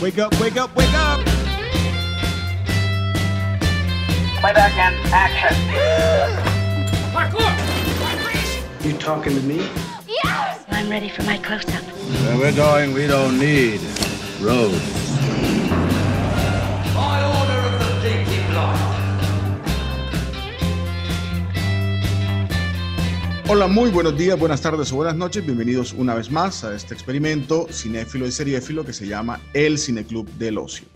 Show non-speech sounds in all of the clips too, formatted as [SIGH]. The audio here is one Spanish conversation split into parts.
Wake up, wake up, wake up. Playback and action. You talking to me? Yes! I'm ready for my close-up. Where we're going, we don't need roads. Hola, muy buenos días, buenas tardes o buenas noches. Bienvenidos una vez más a este experimento cinéfilo y seriéfilo que se llama El Cineclub del Ocio.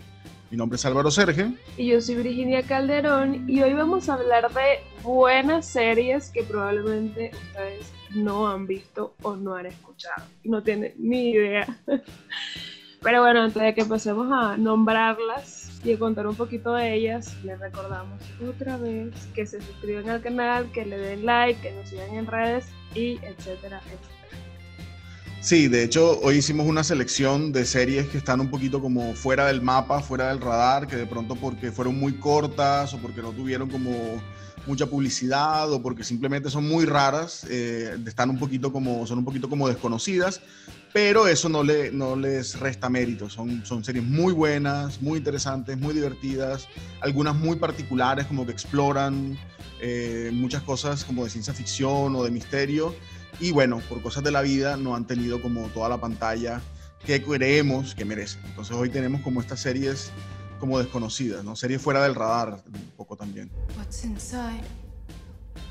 Mi nombre es Álvaro Serge. Y yo soy Virginia Calderón y hoy vamos a hablar de buenas series que probablemente ustedes no han visto o no han escuchado. No tienen ni idea. [LAUGHS] Pero bueno, antes de que empecemos a nombrarlas y a contar un poquito de ellas, les recordamos otra vez que se suscriban al canal, que le den like, que nos sigan en redes y etcétera, etcétera. Sí, de hecho, hoy hicimos una selección de series que están un poquito como fuera del mapa, fuera del radar, que de pronto porque fueron muy cortas o porque no tuvieron como mucha publicidad o porque simplemente son muy raras, eh, están un poquito como, son un poquito como desconocidas, pero eso no, le, no les resta mérito. Son, son series muy buenas, muy interesantes, muy divertidas, algunas muy particulares como que exploran eh, muchas cosas como de ciencia ficción o de misterio y bueno, por cosas de la vida no han tenido como toda la pantalla que creemos que merecen. Entonces hoy tenemos como estas series como desconocidas, ¿no? Series fuera del radar un poco también. What's inside?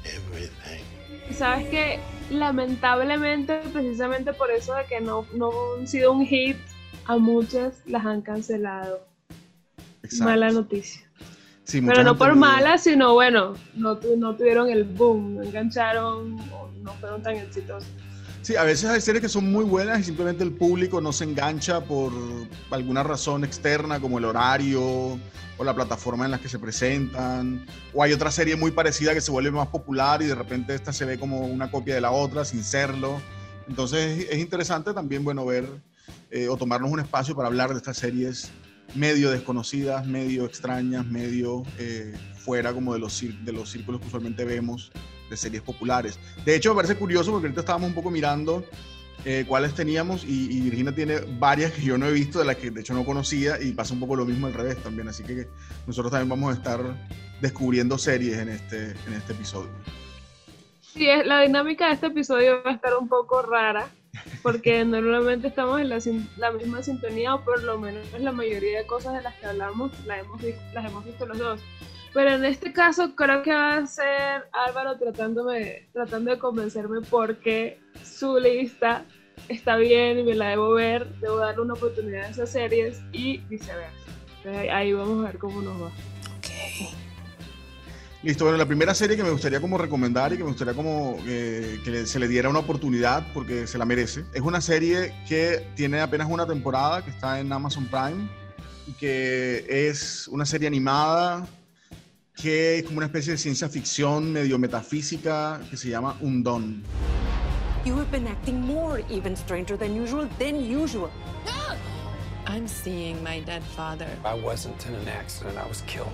Everything. Sabes que lamentablemente, precisamente por eso de que no, no han sido un hit, a muchas las han cancelado. Exacto. Mala noticia. Sí, Pero no por mala, sino bueno, no, tu- no tuvieron el boom, no engancharon o no fueron tan exitosos. Sí, a veces hay series que son muy buenas y simplemente el público no se engancha por alguna razón externa como el horario o la plataforma en la que se presentan. O hay otra serie muy parecida que se vuelve más popular y de repente esta se ve como una copia de la otra sin serlo. Entonces es, es interesante también, bueno, ver eh, o tomarnos un espacio para hablar de estas series medio desconocidas, medio extrañas, medio eh, fuera como de los, de los círculos que usualmente vemos de series populares. De hecho, me parece curioso porque ahorita estábamos un poco mirando eh, cuáles teníamos y, y Virginia tiene varias que yo no he visto, de las que de hecho no conocía y pasa un poco lo mismo al revés también. Así que nosotros también vamos a estar descubriendo series en este, en este episodio. Sí, la dinámica de este episodio va a estar un poco rara, porque [LAUGHS] normalmente estamos en la, la misma sintonía, o por lo menos la mayoría de cosas de las que hablamos la hemos las hemos visto los dos. Pero en este caso creo que va a ser Álvaro tratándome, tratando de convencerme porque su lista está bien y me la debo ver, debo darle una oportunidad a esas series y viceversa. Entonces, ahí- vamos a ver cómo nos va. Okay. Listo, bueno, la primera serie que me gustaría como recomendar y que me gustaría como eh, que se le diera una oportunidad porque se la merece, es una serie que tiene apenas una temporada, que está en Amazon Prime y que es una serie animada que es como una especie de ciencia ficción medio metafísica que se llama Undone. You have been acting more even stranger than usual than usual. I'm seeing my dead father. I wasn't in an accident, I was killed.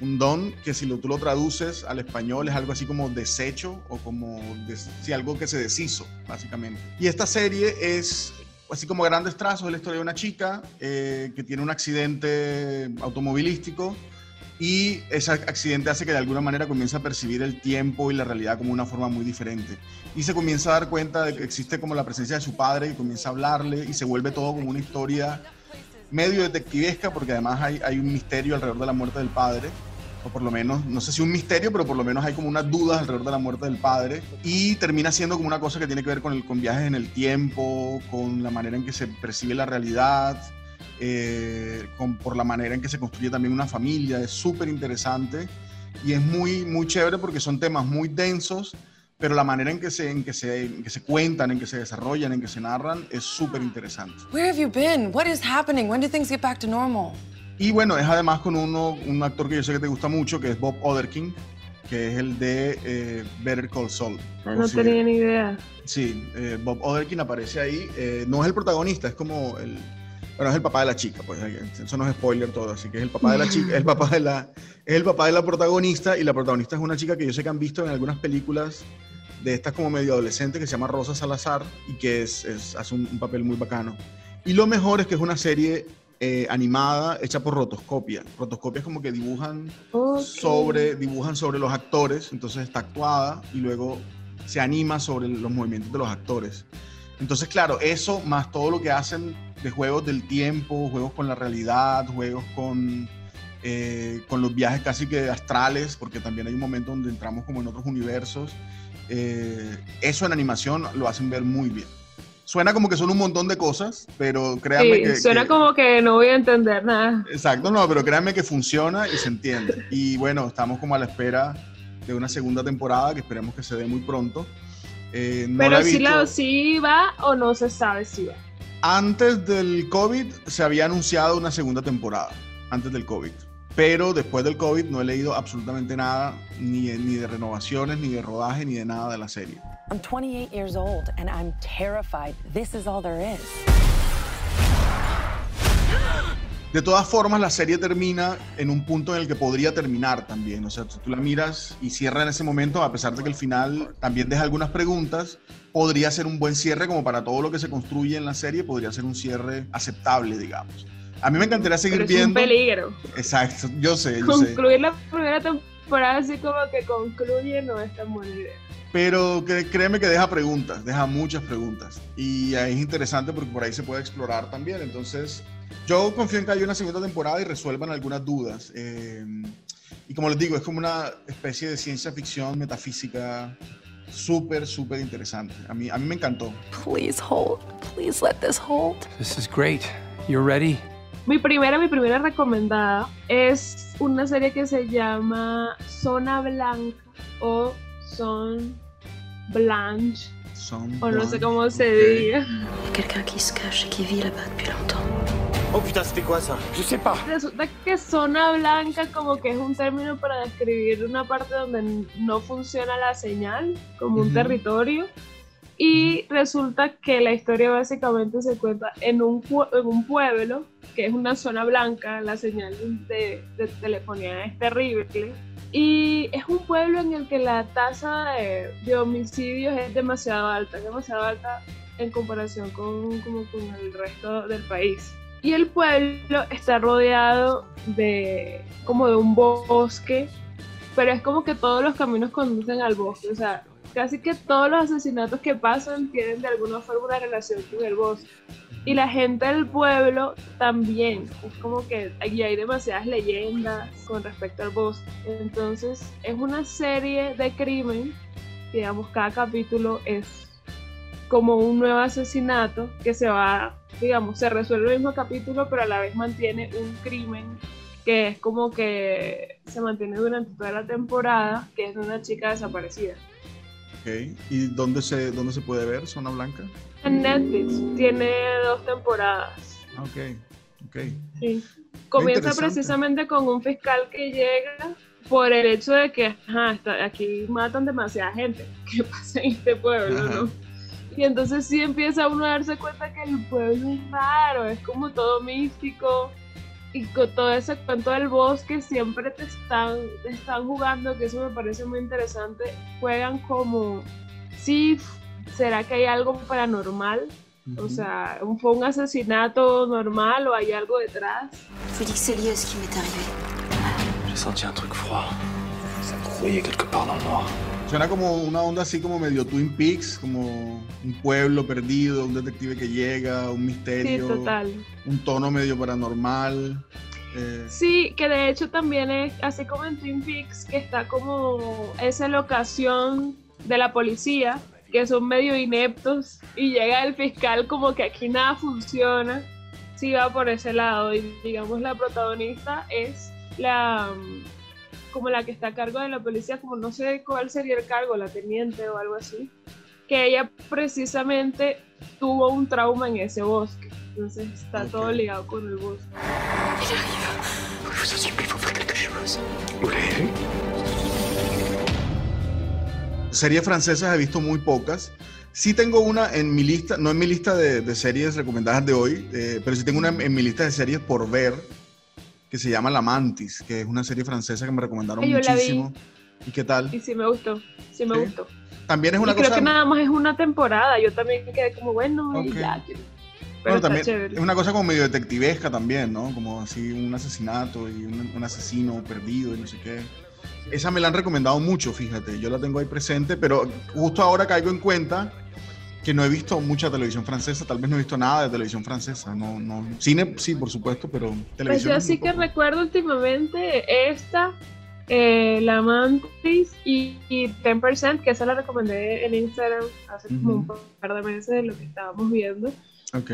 Un don que si lo, tú lo traduces al español es algo así como desecho o como des- sí, algo que se deshizo, básicamente. Y esta serie es, así como a grandes trazos, es la historia de una chica eh, que tiene un accidente automovilístico y ese accidente hace que de alguna manera comience a percibir el tiempo y la realidad como una forma muy diferente. Y se comienza a dar cuenta de que existe como la presencia de su padre y comienza a hablarle y se vuelve todo como una historia medio detectivesca porque además hay, hay un misterio alrededor de la muerte del padre o por lo menos, no sé si un misterio, pero por lo menos hay como unas dudas alrededor de la muerte del padre y termina siendo como una cosa que tiene que ver con, el, con viajes en el tiempo, con la manera en que se percibe la realidad, eh, con, por la manera en que se construye también una familia, es súper interesante y es muy, muy chévere porque son temas muy densos, pero la manera en que se, en que se, en que se cuentan, en que se desarrollan, en que se narran es súper interesante. Where have you been? What is happening? When do things get back to normal? Y bueno, es además con uno, un actor que yo sé que te gusta mucho, que es Bob Oderkin, que es el de eh, Better Call Saul. No, si- tenía ni idea. Sí, eh, Bob Oderkin aparece ahí. eh, no es el protagonista, es como el. Bueno, es el papá de la chica, pues eso no es spoiler todo, así que es el papá de la chica, [LAUGHS] el papá de la, es el papá de la protagonista y la protagonista es una chica que yo sé que han visto en algunas películas de estas como medio adolescente que se llama Rosa Salazar y que es, es- hace un, un papel muy bacano. Y lo mejor es que es una serie eh, animada hecha por rotoscopia. Rotoscopia es como que dibujan Ok. sobre, dibujan sobre los actores, entonces está actuada y luego se anima sobre los movimientos de los actores. Entonces, claro, eso más todo lo que hacen de juegos del tiempo, juegos con la realidad, juegos con, eh, con los viajes casi que astrales, porque también hay un momento donde entramos como en otros universos. eh, eso en animación lo hacen ver muy bien. Suena como que son un montón de cosas, pero créanme Sí, que... suena que- como que no voy a entender nada. Exacto, no, pero créanme que funciona y se entiende. Y bueno, estamos como a la espera de una segunda temporada que esperemos que se dé muy pronto. Eh, no Pero si, la, va o no se sabe si va. Antes del COVID se había anunciado una segunda temporada, antes del COVID. Pero después del COVID no he leído absolutamente nada, ni, ni de renovaciones, ni de rodaje, ni de nada de la serie. I'm 28 years old and I'm terrified. This is all there is. De todas formas, la serie termina en un punto en el que podría terminar también. O sea, tú la miras y cierra en ese momento, a pesar de que el final también deja algunas preguntas, podría ser un buen cierre como para todo lo que se construye en la serie, podría ser un cierre aceptable, digamos. A mí me encantaría seguir Pero es un viendo. peligro. Exacto, yo sé, yo sé. Concluir la primera temporada así como que concluye no es tan buena idea. Pero créeme que deja preguntas, deja muchas preguntas. Y ahí es interesante porque por ahí se puede explorar también. Entonces, yo confío en que haya una segunda temporada y resuelvan algunas dudas. Eh, y como les digo, es como una especie de ciencia ficción metafísica súper, súper interesante. A mí, a mí me encantó. Please hold. Please let this hold. This is great. You're ready? Mi primera, mi primera recomendada es una serie que se llama Zona Blanca o Son Blanche, Son o no sé cómo se diga. Quelqu'un qui se cache et qui vit là-bas depuis longtemps. Oh putain, c'était quoi ça Je sais pas. Resulta que zona blanca como que es un término para describir una parte donde no funciona la señal, como un territorio. Y resulta que la historia básicamente se cuenta en un, en un pueblo, que es una zona blanca, la señal de, de telefonía es terrible. Y es un pueblo en el que la tasa de, de homicidios es demasiado alta, es demasiado alta en comparación con, como con el resto del país. Y el pueblo está rodeado de como de un bosque, pero es como que todos los caminos conducen al bosque, o sea, casi que todos los asesinatos que pasan tienen de alguna forma una relación con el bosque. Y la gente del pueblo también, es como que aquí hay demasiadas leyendas con respecto al bosque. Entonces es una serie de crimen, digamos, cada capítulo es como un nuevo asesinato que se va, digamos, se resuelve el mismo capítulo, pero a la vez mantiene un crimen que es como que se mantiene durante toda la temporada, que es de una chica desaparecida. Ok. ¿Y dónde se, dónde se puede ver Zona Blanca? En Netflix tiene dos temporadas. Ah, Ok, ok. Sí. Comienza precisamente con un fiscal que llega por el hecho de que ajá, aquí matan demasiada gente [LAUGHS] que pasa en este pueblo, Ajá. ¿no? Y entonces sí empieza uno a darse cuenta que el pueblo es raro, es como todo místico. Y con todo ese cuento del bosque siempre te están, te están jugando, que eso me parece muy interesante. Juegan como, sí, ¿será que hay algo paranormal? O Ujú. sea, ¿un- ¿fue un asesinato normal o hay algo detrás? Je vous dis que c'est lié à ce qui m'est arrivé. J'ai senti un truc froid. Ça grouillait quelque part dans le noir. Suena como una onda así como medio Twin Peaks, como un pueblo perdido, un detective que llega, un Sí, misterio, total. un tono medio paranormal. eh, Sí, que de hecho también es así como en Twin Peaks, que está como esa locación de la policía, que son medio ineptos, y llega el fiscal como que aquí nada funciona. Sí va por ese lado, y digamos la protagonista es la como la que está a cargo de la policía, como no sé cuál sería el cargo, la teniente o algo así, que ella precisamente tuvo un trauma en ese bosque, entonces está Ok. todo ligado con el bosque. Series francesas he visto muy pocas. Sí tengo una en mi lista, no en mi lista de, de series recomendadas de hoy, eh, pero sí tengo una en mi lista de series por ver, que se llama La Mantis, que es una serie francesa que me recomendaron yo muchísimo. ¿Y qué tal? Y sí me gustó, sí me ¿Sí? gustó. También es Y una creo cosa... que nada más es una temporada, yo también quedé como, bueno, y Ok. ya. Pero Bueno, también chévere. es una cosa como medio detectivesca también, ¿no? Como así un asesinato y un, un asesino perdido y no sé qué. Esa me la han recomendado mucho, fíjate. Yo la tengo ahí presente, pero justo ahora caigo en cuenta que no he visto mucha televisión francesa. Tal vez no he visto nada de televisión francesa. No, no. Cine, sí, por supuesto, pero Pues televisión. yo es sí que poco. recuerdo últimamente esta, eh, La Mantis y, y 10%, que esa la recomendé en Instagram hace como un par de meses de lo que estábamos viendo. Ok.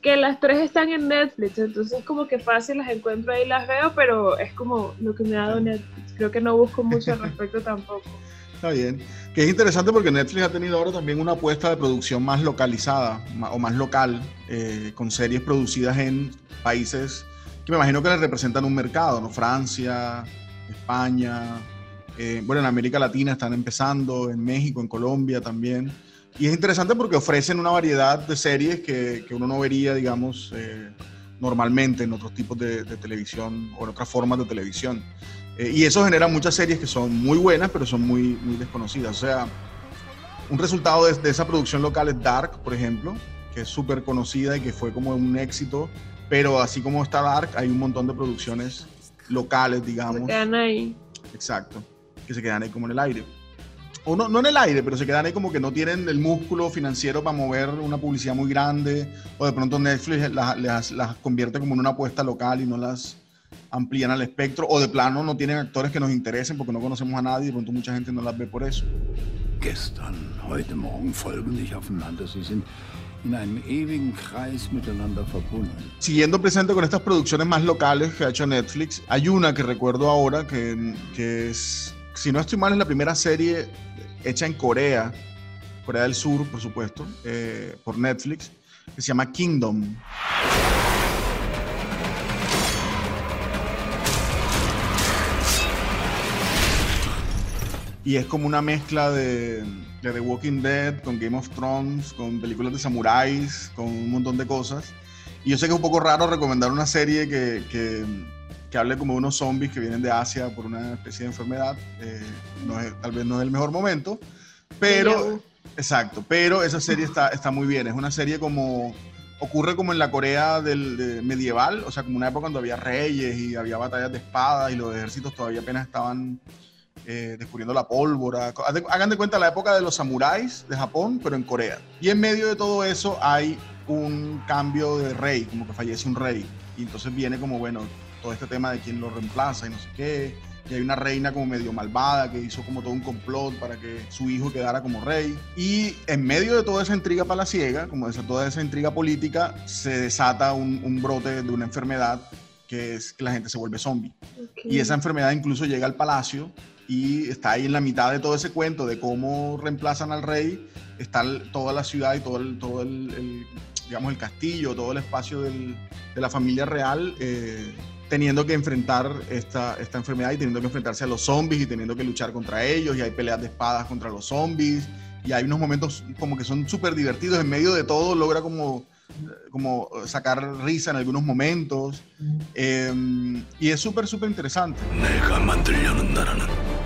Que las tres están en Netflix, entonces como que fácil las encuentro ahí y las veo, pero es como lo que me ha dado Netflix. Creo que no busco mucho al [LAUGHS] respecto tampoco. Está bien. Que es interesante porque Netflix ha tenido ahora también una apuesta de producción más localizada ma- o más local, eh, con series producidas en países que me imagino que les representan un mercado, ¿no? Francia, España, eh, bueno, en América Latina están empezando, en México, en Colombia también. Y es interesante porque ofrecen una variedad de series que, que uno no vería, digamos, eh, normalmente en otros tipos de, de televisión o en otras formas de televisión. Eh, y eso genera muchas series que son muy buenas, pero son muy, muy desconocidas. O sea, un resultado de, de esa producción local es Dark, por ejemplo, que es súper conocida y que fue como un éxito. Pero así como está Dark, hay un montón de producciones locales, Se digamos. quedan ahí. Exacto. Que se quedan ahí como en el aire. O no, no en el aire, pero se quedan ahí como que no tienen el músculo financiero para mover una publicidad muy grande. O de pronto Netflix las, las- las convierte como en una apuesta local y no las amplían al espectro. O de plano no tienen actores que nos interesen porque no conocemos a nadie y de pronto mucha gente no las ve por eso. Gestern, heute Morgen folgen nicht aufeinander. Sie sind in einem ewigen Kreis miteinander verbunden. Siguiendo presente con estas producciones más locales que ha hecho Netflix, hay una que recuerdo ahora que, que es, si no estoy mal, es la primera serie hecha en Corea, Corea del Sur, por supuesto, eh, por Netflix, que se llama Kingdom. Y es como una mezcla de, de The Walking Dead con Game of Thrones, con películas de samuráis, con un montón de cosas. Y yo sé que es un poco raro recomendar una serie que, que, que hable como de unos zombies que vienen de Asia por una especie de enfermedad. Eh, no es- tal vez no es el mejor momento, pero... Exacto, pero esa serie está, está muy bien. Es una serie como... Ocurre como en la Corea del, de- medieval, o sea, como una época cuando había reyes y había batallas de espadas y los ejércitos todavía apenas estaban eh, descubriendo la pólvora. Hagan de cuenta la época de los samuráis de Japón, pero en Corea. Y en medio de todo eso hay un cambio de rey, como que fallece un rey. Y entonces viene como, bueno, todo este tema de quién lo reemplaza y no sé qué. Y hay una reina como medio malvada que hizo como todo un complot para que su hijo quedara como rey. Y en medio de toda esa intriga palaciega, como de toda esa intriga política, se desata un, un brote de una enfermedad que es que la gente se vuelve zombie. Y esa enfermedad incluso llega al palacio y está ahí en la mitad de todo ese cuento de cómo reemplazan al rey. Está toda la ciudad y todo el, todo el, el, digamos, el castillo, todo el espacio del- de la familia real eh, teniendo que enfrentar esta, esta enfermedad y teniendo que enfrentarse a los zombies y teniendo que luchar contra ellos y hay peleas de espadas contra los zombies y hay unos momentos como que son súper divertidos en medio de todo logra como como sacar risa en algunos momentos eh, y es súper súper interesante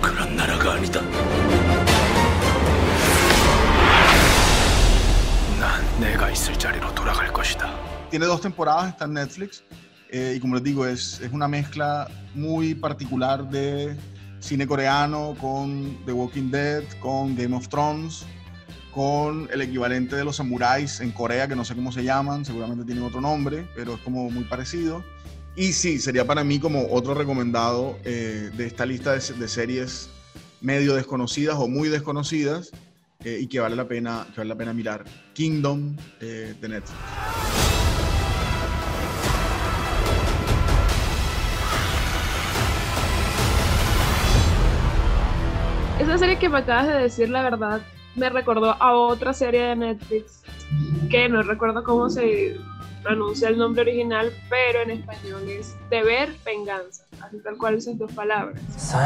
내가 만들려는 나라는 그런 나라가 아니다. 난 내가 있을 자리로 돌아갈 것이다. tiene dos temporadas, está en Netflix. eh, y como les digo, es, es una mezcla muy particular de cine coreano con The Walking Dead, con Game of Thrones, con el equivalente de los samuráis en Corea, que no sé cómo se llaman, seguramente tienen otro nombre, pero es como muy parecido. Y sí, sería para mí como otro recomendado eh, de esta lista de, series medio desconocidas o muy desconocidas eh, y que vale la pena, que vale la pena mirar. Kingdom eh, de Netflix. Esa serie que me acabas de decir, la verdad, me recordó a otra serie de Netflix que no recuerdo cómo se pronuncia el nombre original, pero en español es deber venganza, así tal cual esas dos palabras. So,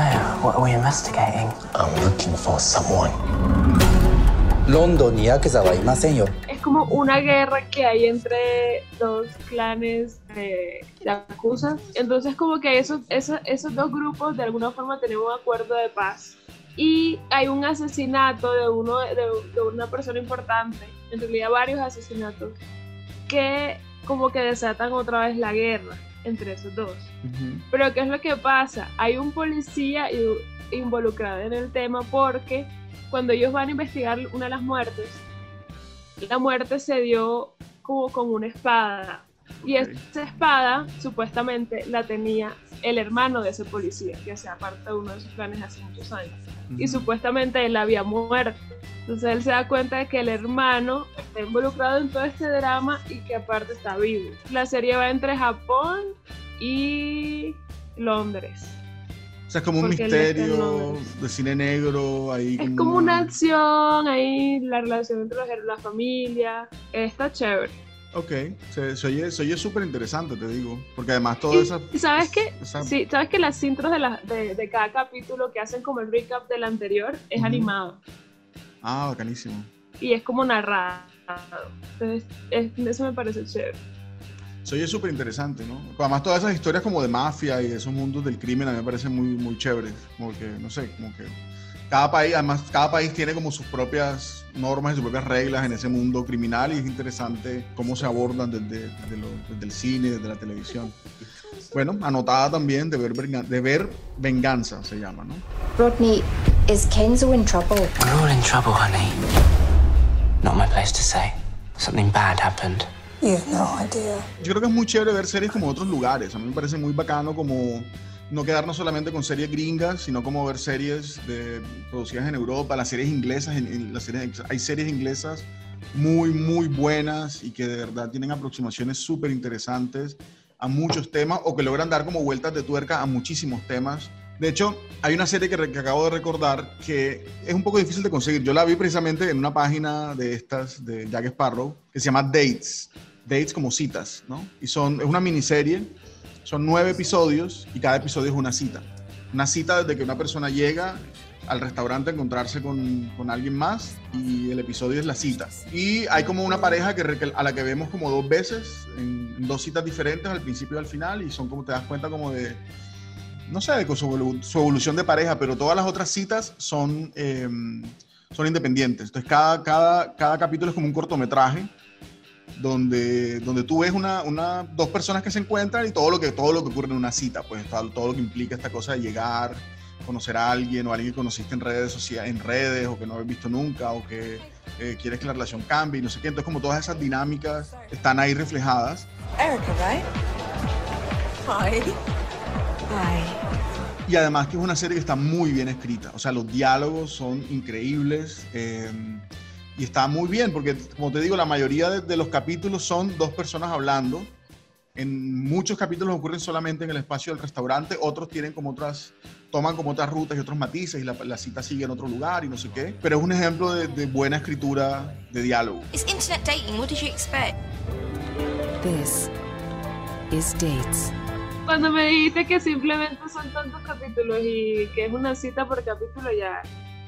what are we investigating? I'm looking for someone. señor. Es como una guerra que hay entre dos clanes de Yakuza. Entonces como que esos, esos, esos dos grupos de alguna forma tienen un acuerdo de paz y hay un asesinato de, uno, de, de, una persona importante, en realidad varios asesinatos, que como que desatan otra vez la guerra entre esos dos. Pero ¿qué es lo que pasa? Hay un policía involucrado en el tema porque cuando ellos van a investigar una de las muertes, la muerte se dio como con una espada. Y esa espada supuestamente la tenía el hermano de ese policía, que hacía parte de uno de sus planes hace muchos años. Y supuestamente él había muerto. Entonces él se da cuenta de que el hermano está involucrado en todo este drama y que aparte está vivo. La serie va entre Japón y Londres. O sea, es como un porque misterio de cine negro ahí. Es como una acción ahí, la relación entre la familia. Está chévere. Ok, se, se oye se oye súper interesante, te digo. Porque además todo esa... y ¿Sabes qué? esa- Sí, sabes que las intros de, la- de, de cada capítulo que hacen como el recap del anterior es animado Ah, bacanísimo. y es como narrado. Entonces, es- eso me parece chévere. Se oye súper interesante, ¿no? Además todas esas historias como de mafia y de esos mundos del crimen a mí me parecen muy, muy chéveres. Como que, no sé, como que cada país, además cada país tiene como sus propias normas y sus propias reglas en ese mundo criminal y es interesante cómo se abordan desde, desde, lo- desde el cine, desde la televisión. Bueno, anotada también de ver, Venga- de ver Venganza se llama, ¿no? Rodney, is Kenzo in trouble? We're all in trouble, honey. Not my place to say. Something bad happened. You have no idea. Yo creo que es muy chévere ver series como otros lugares. A mí me parece muy bacano como no quedarnos solamente con series gringas, sino como ver series de, producidas en Europa, las series inglesas, las series, hay series inglesas muy, muy buenas y que de verdad tienen aproximaciones súper interesantes a muchos temas o que logran dar como vueltas de tuerca a muchísimos temas. De hecho, hay una serie que, que acabo de recordar que es un poco difícil de conseguir. Yo la vi precisamente en una página de estas de Jack Sparrow que se llama Dates. Dates como citas, ¿no? Y son, es una miniserie, son nueve episodios y cada episodio es una cita. Una cita desde que una persona llega al restaurante a encontrarse con, con alguien más y el episodio es la cita. Y hay como una pareja que, a la que vemos como dos veces, en, dos citas diferentes, al principio y al final, y son como te das cuenta como de, no sé, de su, evolu- su evolución de pareja, pero todas las otras citas son, eh, son independientes. Entonces cada, cada, cada capítulo es como un cortometraje donde, donde tú ves una, una, dos personas que se encuentran y todo lo que, todo lo que ocurre en una cita, pues todo, lo que implica esta cosa de llegar, conocer a alguien o alguien que conociste en redes sociales, en redes o que no habéis visto nunca o que eh, quieres que la relación cambie y no sé qué. Entonces como todas esas dinámicas están ahí reflejadas Erica, right? Hi. Hi. y además que es una serie que está muy bien escrita. O sea, los diálogos son increíbles. eh, y está muy bien, porque como te digo, la mayoría de, de los capítulos son dos personas hablando. En muchos capítulos ocurren solamente en el espacio del restaurante, otros tienen como otras, toman como otras rutas y otros matices y la, la cita sigue en otro lugar y no sé qué. Pero es un ejemplo de, de buena escritura de diálogo. It's internet dating. What did you expect? This is Dates. Cuando me dijiste que simplemente son tantos capítulos y que es una cita por capítulo, ya.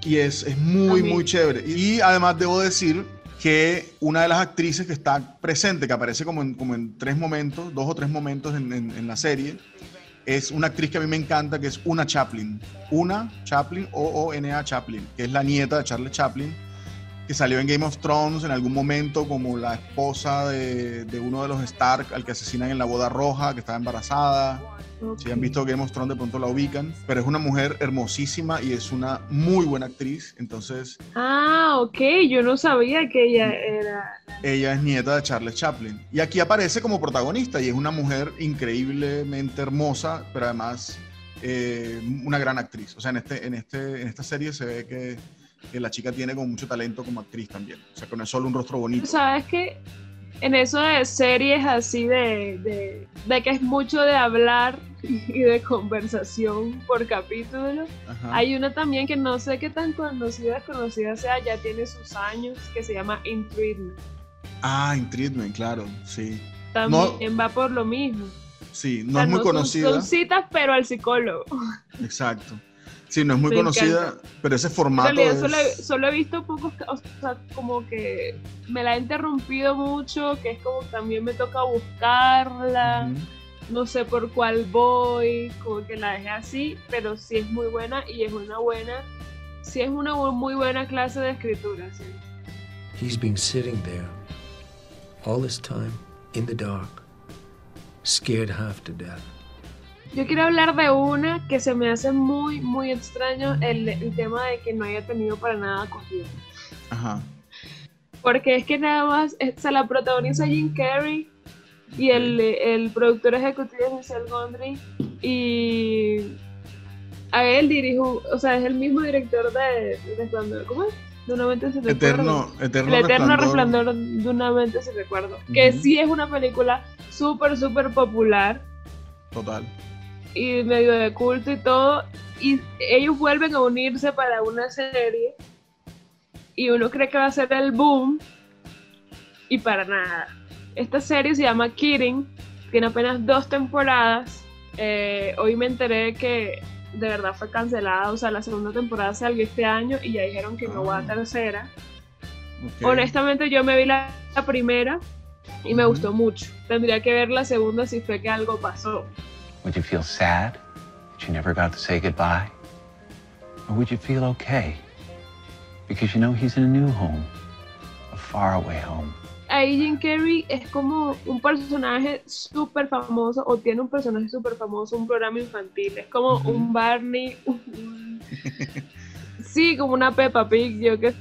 Y es, es muy, muy chévere. Y además debo decir que una de las actrices que está presente, que aparece como en, como en tres momentos, dos o tres momentos en, en- en la serie, es una actriz que a mí me encanta, que es Una Chaplin. Una Chaplin, O-O-N-A Chaplin, que es la nieta de Charles Chaplin, que salió en Game of Thrones en algún momento como la esposa de, de uno de los Stark, al que asesinan en la boda roja, que estaba embarazada. Si han visto Game of Thrones, de pronto la ubican. Pero es una mujer hermosísima y es una muy buena actriz. Entonces, Ah, ok, yo no sabía que ella era. ella es nieta de Charles Chaplin. Y aquí aparece como protagonista y es una mujer increíblemente hermosa, pero además eh, una gran actriz. O sea, en, este, en, este, en esta serie se ve que, que la chica tiene como mucho talento como actriz también. O sea, que no es solo un rostro bonito. ¿Sabes que En eso de series así de, de, de que es mucho de hablar [LAUGHS] y de conversación por capítulo. Ajá. Hay una también que no sé qué tan conocida, conocida sea, ya tiene sus años, que se llama In Treatment. Ah, In Treatment, claro, sí. También va por lo mismo. Sí, no O sea, es muy son- conocida. Son, citas, pero al psicólogo. [LAUGHS] Exacto. Sí, no es muy Me conocida, encanta. pero ese En formato realidad es... solo, he- solo he visto pocos, o sea, como que me la he interrumpido mucho, que es como que también me toca buscarla, Ujú. no sé por cuál voy, como que la dejé así, pero sí es muy buena y es una buena, sí es una muy buena clase de escritura, sí. He's been sitting there all this time, in the dark, scared half to death. Yo quiero hablar de una que se me hace muy, muy extraño el, el tema de que no haya tenido para nada acogida. Ajá. Porque es que nada más eh, se la protagoniza Jim Carrey y el, el productor ejecutivo es Michel Gondry y a él dirijo, o sea, es el mismo director de, de Resplandor, ¿cómo es? De una mente sin Eterno, recuerdo. eterno, El eterno resplandor. resplandor de una mente sin recuerdo. Que sí es una película súper, súper popular Total. Y medio de culto y todo. Y ellos vuelven a unirse para una serie. Y uno cree que va a ser el boom. Y para nada. Esta serie se llama Kidding. Tiene apenas dos temporadas. Eh, hoy me enteré que de verdad fue cancelada. O sea, la segunda temporada salió este año y ya dijeron que no va a tercera. Ok. Honestamente, yo me vi la, la primera y me gustó mucho. Tendría que ver la segunda si fue que algo pasó. Would you feel sad that you never got to say goodbye? Or would you feel okay? Because you know he's in a new home, a faraway home. ahí Jim Carrey es como un personaje súper famoso o tiene un personaje súper famoso, un programa infantil. Es como Ujú. un Barney, un- [LAUGHS] sí, como una Peppa Pig, yo que sé,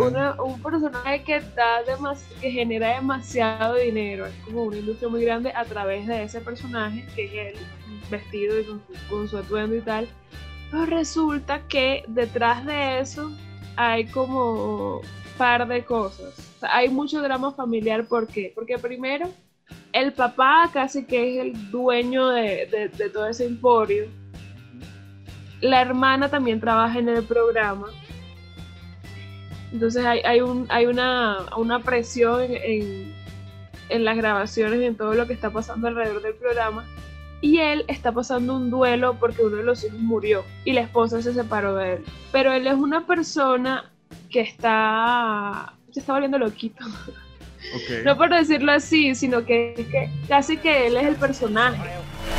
Una- un personaje que da demas- que genera demasiado dinero. Es como una industria muy grande a través de ese personaje que es él vestido y con su, con su atuendo y tal. Pero resulta que detrás de eso hay como par de cosas. O sea, hay mucho drama familiar, ¿por qué? Porque primero, el papá casi que es el dueño de, de- de todo ese emporio. La hermana también trabaja en el programa. Entonces hay, hay, un, hay una, una presión en, en- en las grabaciones y en todo lo que está pasando alrededor del programa. Y él está pasando un duelo porque uno de los hijos murió y la esposa se separó de él. Pero él es una persona que está, se está volviendo loquito. Ok. No por decirlo así, sino que, es que casi que él es el personaje.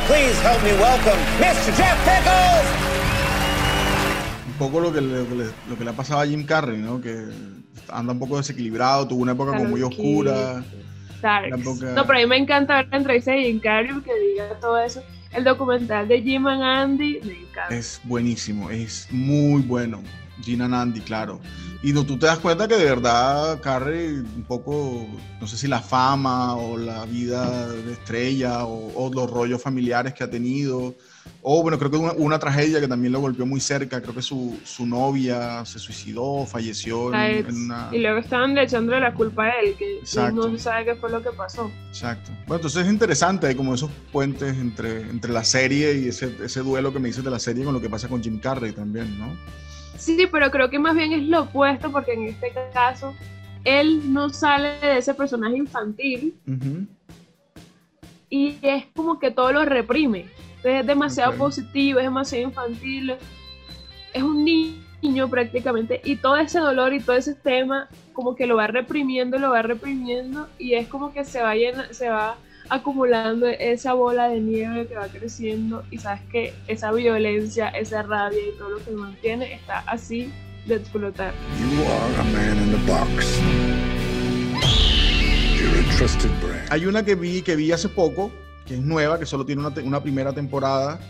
Please help me welcome Mr. Jeff Pickles. Poco lo que, le, lo que le- lo que le ha pasado a Jim Carrey, ¿no? Que anda un poco desequilibrado, tuvo una época como muy oscura. Época- No, pero a mí me encanta ver la entrevista de Jim Carrey que diga todo eso. El documental de Jim and Andy me encanta. Es buenísimo, es muy bueno. Gina Nandi, claro. Y no, tú te das cuenta que de verdad Carrey, un poco, no sé si la fama o la vida de estrella o, o los rollos familiares que ha tenido, o bueno, creo que una, una tragedia que también lo golpeó muy cerca, creo que su, su novia se suicidó, falleció en, en una... Y luego estaban echándole la culpa a él, que no sabe qué fue lo que pasó. Exacto. Bueno, entonces es interesante, hay como esos puentes entre, entre la serie y ese, ese duelo que me dices de la serie con lo que pasa con Jim Carrey también, ¿no? Sí, pero creo que más bien es lo opuesto, porque en este caso él no sale de ese personaje infantil y es como que todo lo reprime. Es demasiado positivo, es demasiado infantil, es un niño prácticamente y todo ese dolor y todo ese tema como que lo va reprimiendo, lo va reprimiendo y es como que se va, llena- se va acumulando esa bola de nieve que va creciendo y sabes que esa violencia, esa rabia y todo lo que mantiene está así de explotar. You are a man in the box. You're a trusted brand. Hay una que vi, que vi hace poco, que es nueva, que solo tiene una, primera temporada,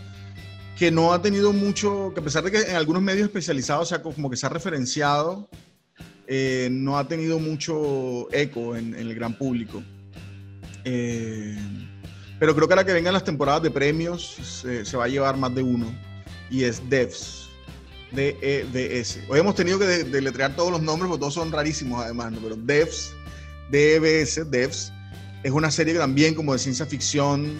que no ha tenido mucho, que a pesar de que en algunos medios especializados, o sea, como que se ha referenciado, eh, no ha tenido mucho eco en, el gran público. Eh, pero creo que a la que vengan las temporadas de premios se, va a llevar más de uno. Y es Devs. D-E-V-S. Hoy hemos tenido que de- deletrear todos los nombres porque todos son rarísimos además, ¿no? pero Devs, D-E-V-S, Devs, es una serie también como de ciencia ficción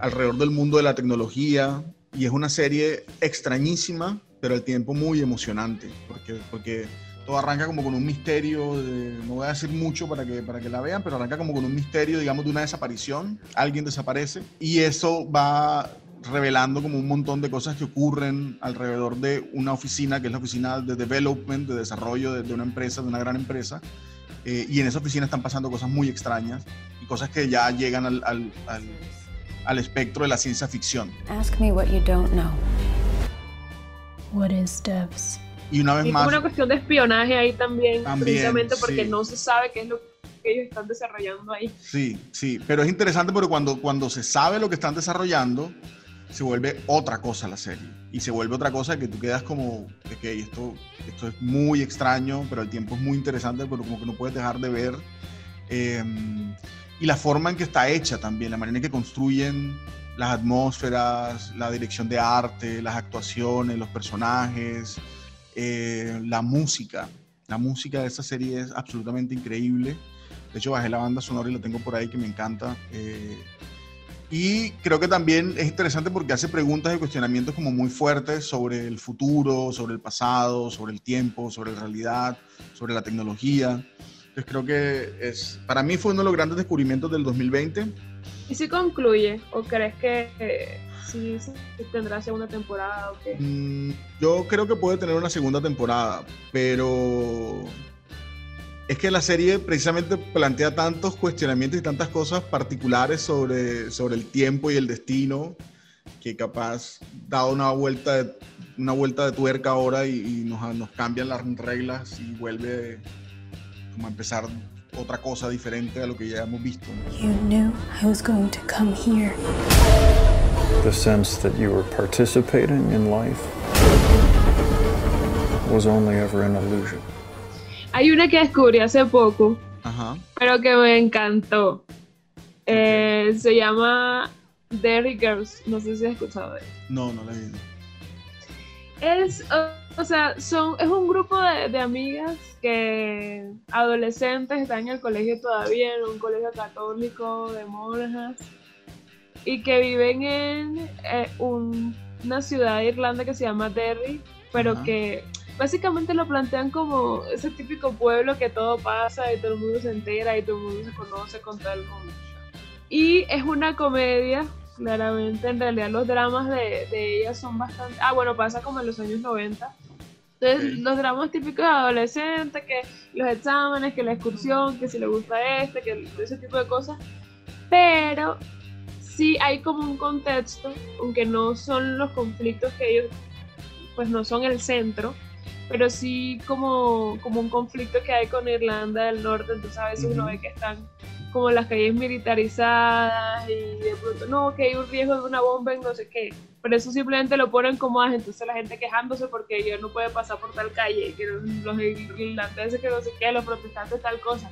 alrededor del mundo de la tecnología y es una serie extrañísima, pero al tiempo muy emocionante, porque, porque todo arranca como con un misterio, de- no voy a decir mucho para que, para que la vean, pero arranca como con un misterio, digamos, de una desaparición, alguien desaparece y eso va revelando como un montón de cosas que ocurren alrededor de una oficina, que es la oficina de development, de desarrollo de, de una empresa, de una gran empresa, eh, y en esa oficina están pasando cosas muy extrañas y cosas que ya llegan al, al, al, al espectro de la ciencia ficción. Ask me what you don't know. What is Devs? Y una vez Y más, una cuestión de espionaje ahí también, También, precisamente porque sí. no se sabe qué es lo que ellos están desarrollando ahí. Sí, sí, pero es interesante porque cuando, cuando se sabe lo que están desarrollando, se vuelve otra cosa la serie. Y se vuelve otra cosa que tú quedas como, ok, esto, esto es muy extraño, pero al tiempo es muy interesante, pero como que no puedes dejar de ver. Em, y la forma en que está hecha también, la manera en que construyen las atmósferas, la dirección de arte, las actuaciones, los personajes, eh, la música. La música de esta serie es absolutamente increíble. De hecho, bajé la banda sonora y la tengo por ahí que me encanta. Eh, y creo que también es interesante porque hace preguntas y cuestionamientos como muy fuertes sobre el futuro, sobre el pasado, sobre el tiempo, sobre la realidad, sobre la tecnología. Entonces creo que es, para mí fue uno de los grandes descubrimientos del 2020. ¿Y si concluye? ¿O crees que eh, sí, sí tendrá segunda temporada? ¿o qué? Mm, yo creo que puede tener una segunda temporada, pero es que la serie precisamente plantea tantos cuestionamientos y tantas cosas particulares sobre, sobre el tiempo y el destino que capaz da una vuelta de, una vuelta de tuerca ahora y, y nos, nos cambian las reglas y vuelve como a empezar otra cosa diferente a lo que ya hemos visto. You knew I was going to come here. The sense that you were participating in life was only ever an illusion. Hay una que descubrí hace poco, Ajá. pero que me encantó. Eh, se llama Derry Girls. No sé si has escuchado de ella. No, no la he visto. Es, o, o sea, son, es un grupo de, de amigas que adolescentes están en el colegio todavía, en un colegio católico de monjas, y que viven en eh, un- una ciudad de Irlanda que se llama Derry, pero Ajá. que básicamente lo plantean como ese típico pueblo que todo pasa y todo el mundo se entera y todo el mundo se conoce con todo el mundo. Y es una comedia, claramente, en realidad los dramas de, de ellas son bastante... Ah, bueno, pasa como en los años 90. Entonces, los dramas típicos de adolescentes, que los exámenes, que la excursión, que si le gusta este, que ese tipo de cosas. Pero sí hay como un contexto, aunque no son los conflictos que ellos, pues no son el centro, pero sí como, como un conflicto que hay con Irlanda del Norte, entonces a veces uno Ujú. ve que están como las calles militarizadas y de pronto, no, que hay un riesgo de una bomba en no sé qué, pero eso simplemente lo ponen como ah, entonces la gente quejándose porque yo no puede pasar por tal calle, que los irlandeses que no sé qué, los protestantes tal cosa,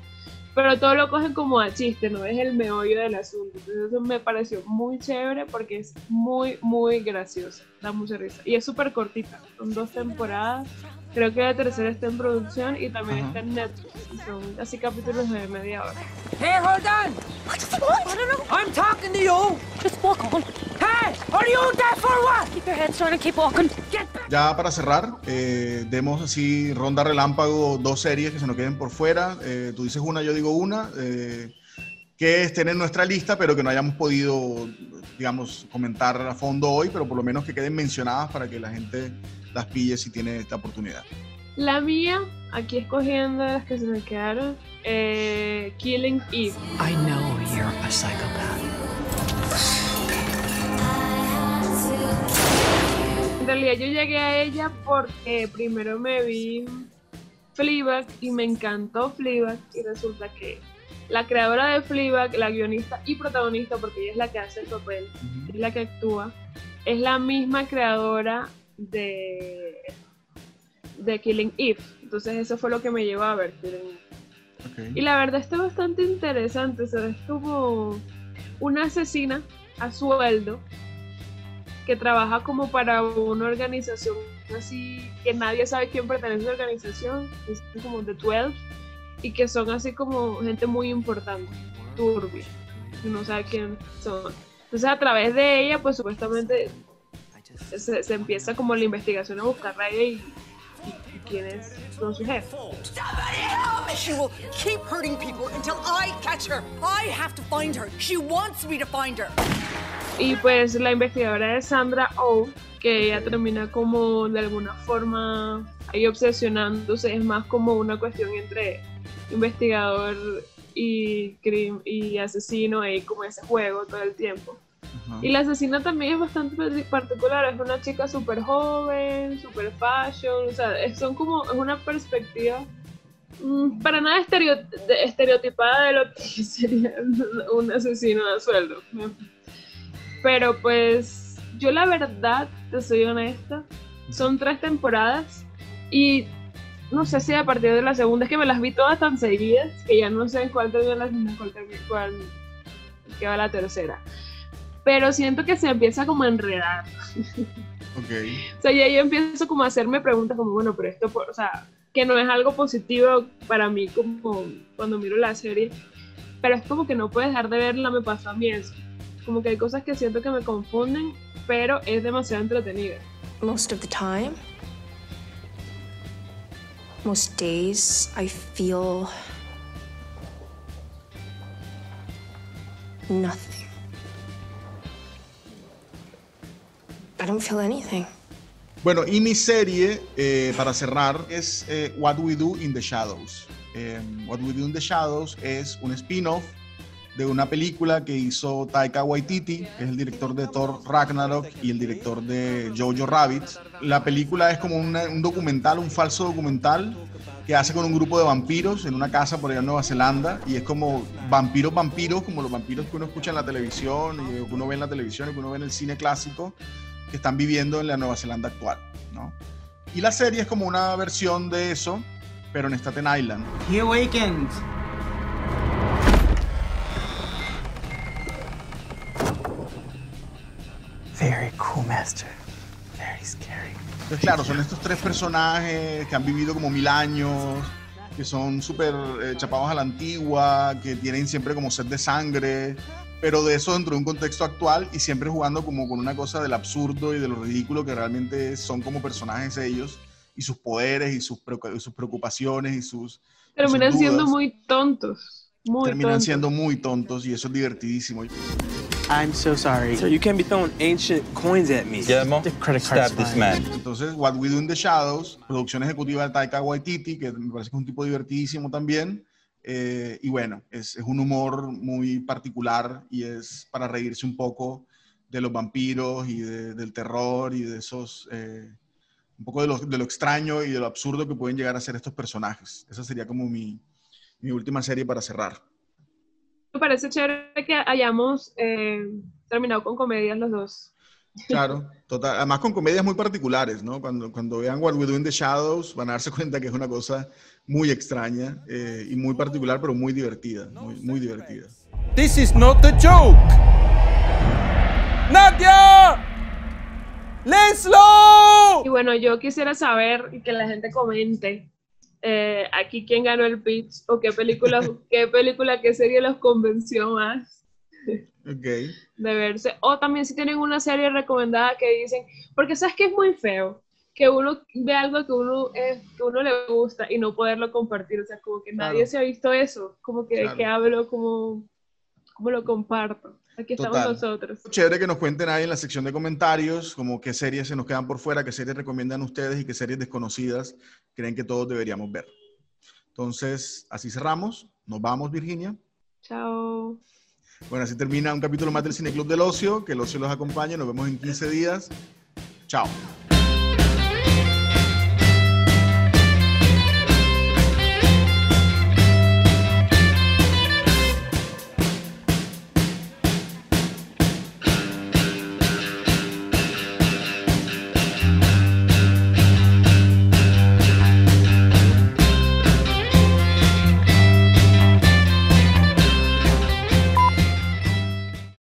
pero todo lo cogen como a chiste, no es el meollo del asunto, entonces eso me pareció muy chévere porque es muy, muy graciosa, da mucha risa, y es súper cortita, son dos temporadas, creo que la tercera está en producción y también Ajá. está en Netflix, son casi capítulos de media hora. Hey, hold on! What? I don't know. I'm talking to you! Just walk on. Hey! Are you there for what? Keep your head straight and keep walking. Get back! Ya para cerrar, eh, demos así ronda relámpago dos series que se nos queden por fuera. Eh, tú dices una, yo digo una. eh, que estén en nuestra lista, pero que no hayamos podido, digamos, comentar a fondo hoy, pero por lo menos que queden mencionadas para que la gente las pille si tiene esta oportunidad. La mía, aquí escogiendo las que se me quedaron, eh, Killing Eve. I know you're a psychopath. En realidad yo llegué a ella porque primero me vi Fleabag y me encantó Fleabag y resulta que la creadora de Fleabag, la guionista y protagonista, porque ella es la que hace el papel, es la que actúa, es la misma creadora de, de Killing Eve. Entonces eso fue lo que me llevó a ver Killing Eve. Y la verdad está bastante interesante, o sea, es como una asesina a sueldo que trabaja como para una organización así que nadie sabe quién pertenece a la organización, es como The 12 y que son así como gente muy importante, turbia, no sabe quién son. Entonces a través de ella pues supuestamente se, se empieza como la investigación a buscar a ella y, y- y quiénes son sus jefes. She will keep hurting people until I catch her. I have to find her. She wants me to find her. Y pues la investigadora es Sandra Oh, que ella termina como de alguna forma ahí obsesionándose, es más como una cuestión entre investigador y, crim- y asesino, ahí como ese juego todo el tiempo. Y la asesina también es bastante parti- particular, es una chica súper joven, súper fashion, o sea, son como, es una perspectiva mm, para nada estereotipada de lo que [LAUGHS] sería un asesino a sueldo. Pero pues yo la verdad, te soy honesta, son tres temporadas y no sé si a partir de la segunda, es que me las vi todas tan seguidas que ya no sé en cuál termina la segunda, cuál termina, cuál que va la tercera. Pero siento que se empieza como a enredar. Ok. O sea, ya yo empiezo como a hacerme preguntas como, bueno, pero esto, por- o sea, que no es algo positivo para mí como cuando miro la serie, pero es como que no puedes dejar de verla, me pasó a mí eso. Como que hay cosas que siento que me confunden, pero es demasiado entretenida. Most of the time, most days, I feel nothing. I don't feel anything. Bueno, y mi serie, eh, para cerrar, es eh, What We Do in the Shadows. Eh, What We Do in the Shadows es un spin-off de una película que hizo Taika Waititi, que es el director de Thor Ragnarok y el director de Jojo Rabbit. La película es como una- un documental, un falso documental que hace con un grupo de vampiros en una casa por allá en Nueva Zelanda y es como vampiros, vampiros, como los vampiros que uno escucha en la televisión y que uno ve en la televisión y que uno ve en el cine clásico que están viviendo en la Nueva Zelanda actual, ¿no? Y la serie es como una versión de eso, pero en Staten Island. He awakens. Very cool, Master. Very scary. Entonces, claro, son estos tres personajes que han vivido como mil años, que son súper eh, chapados a la antigua, que tienen siempre como sed de sangre, pero de eso dentro de un contexto actual y siempre jugando como con una cosa del absurdo y de lo ridículo que realmente son como personajes ellos y sus poderes y sus, preocu- y sus preocupaciones y sus... Terminan siendo muy tontos. Muy terminan tontos. siendo muy tontos y eso es divertidísimo. I'm so sorry. Sir, you can't be throwing ancient coins at me. Guillermo, The credit card's stab this man. Entonces, What We Do in the Shadows, producción ejecutiva de Taika Waititi, que me parece que es un tipo divertidísimo también. Eh, y bueno, es, es un humor muy particular y es para reírse un poco de los vampiros y de- del terror y de esos, eh, un poco de lo, de lo extraño y de lo absurdo que pueden llegar a ser estos personajes. Esa sería como mi, mi última serie para cerrar. Me parece chévere que hayamos eh, terminado con comedias los dos. Claro, total. Además con comedias muy particulares, ¿no? Cuando, cuando vean What We Do in the Shadows van a darse cuenta que es una cosa muy extraña eh, y muy particular, pero muy divertida, muy, muy divertida. This is not a joke. Nadia! ¡Leslo! Y bueno, yo quisiera saber y que la gente comente eh, aquí quién ganó el pitch o qué película, [LAUGHS] qué película, qué serie los convenció más Ok. de verse. O también si tienen una serie recomendada que dicen, porque sabes que es muy feo que uno ve algo que uno eh, que uno le gusta y no poderlo compartir, o sea, como que nadie Claro. se ha visto eso, como que Claro. qué hablo, como, como lo comparto. Aquí estamos Total. nosotros. Chévere que nos cuenten ahí en la sección de comentarios, como qué series se nos quedan por fuera, qué series recomiendan ustedes y qué series desconocidas creen que todos deberíamos ver. Entonces, así cerramos. Nos vamos, Virginia. Chao. Bueno, así termina un capítulo más del Cine Club del Ocio. Que el ocio los acompañe. Nos vemos en 15 días. Chao.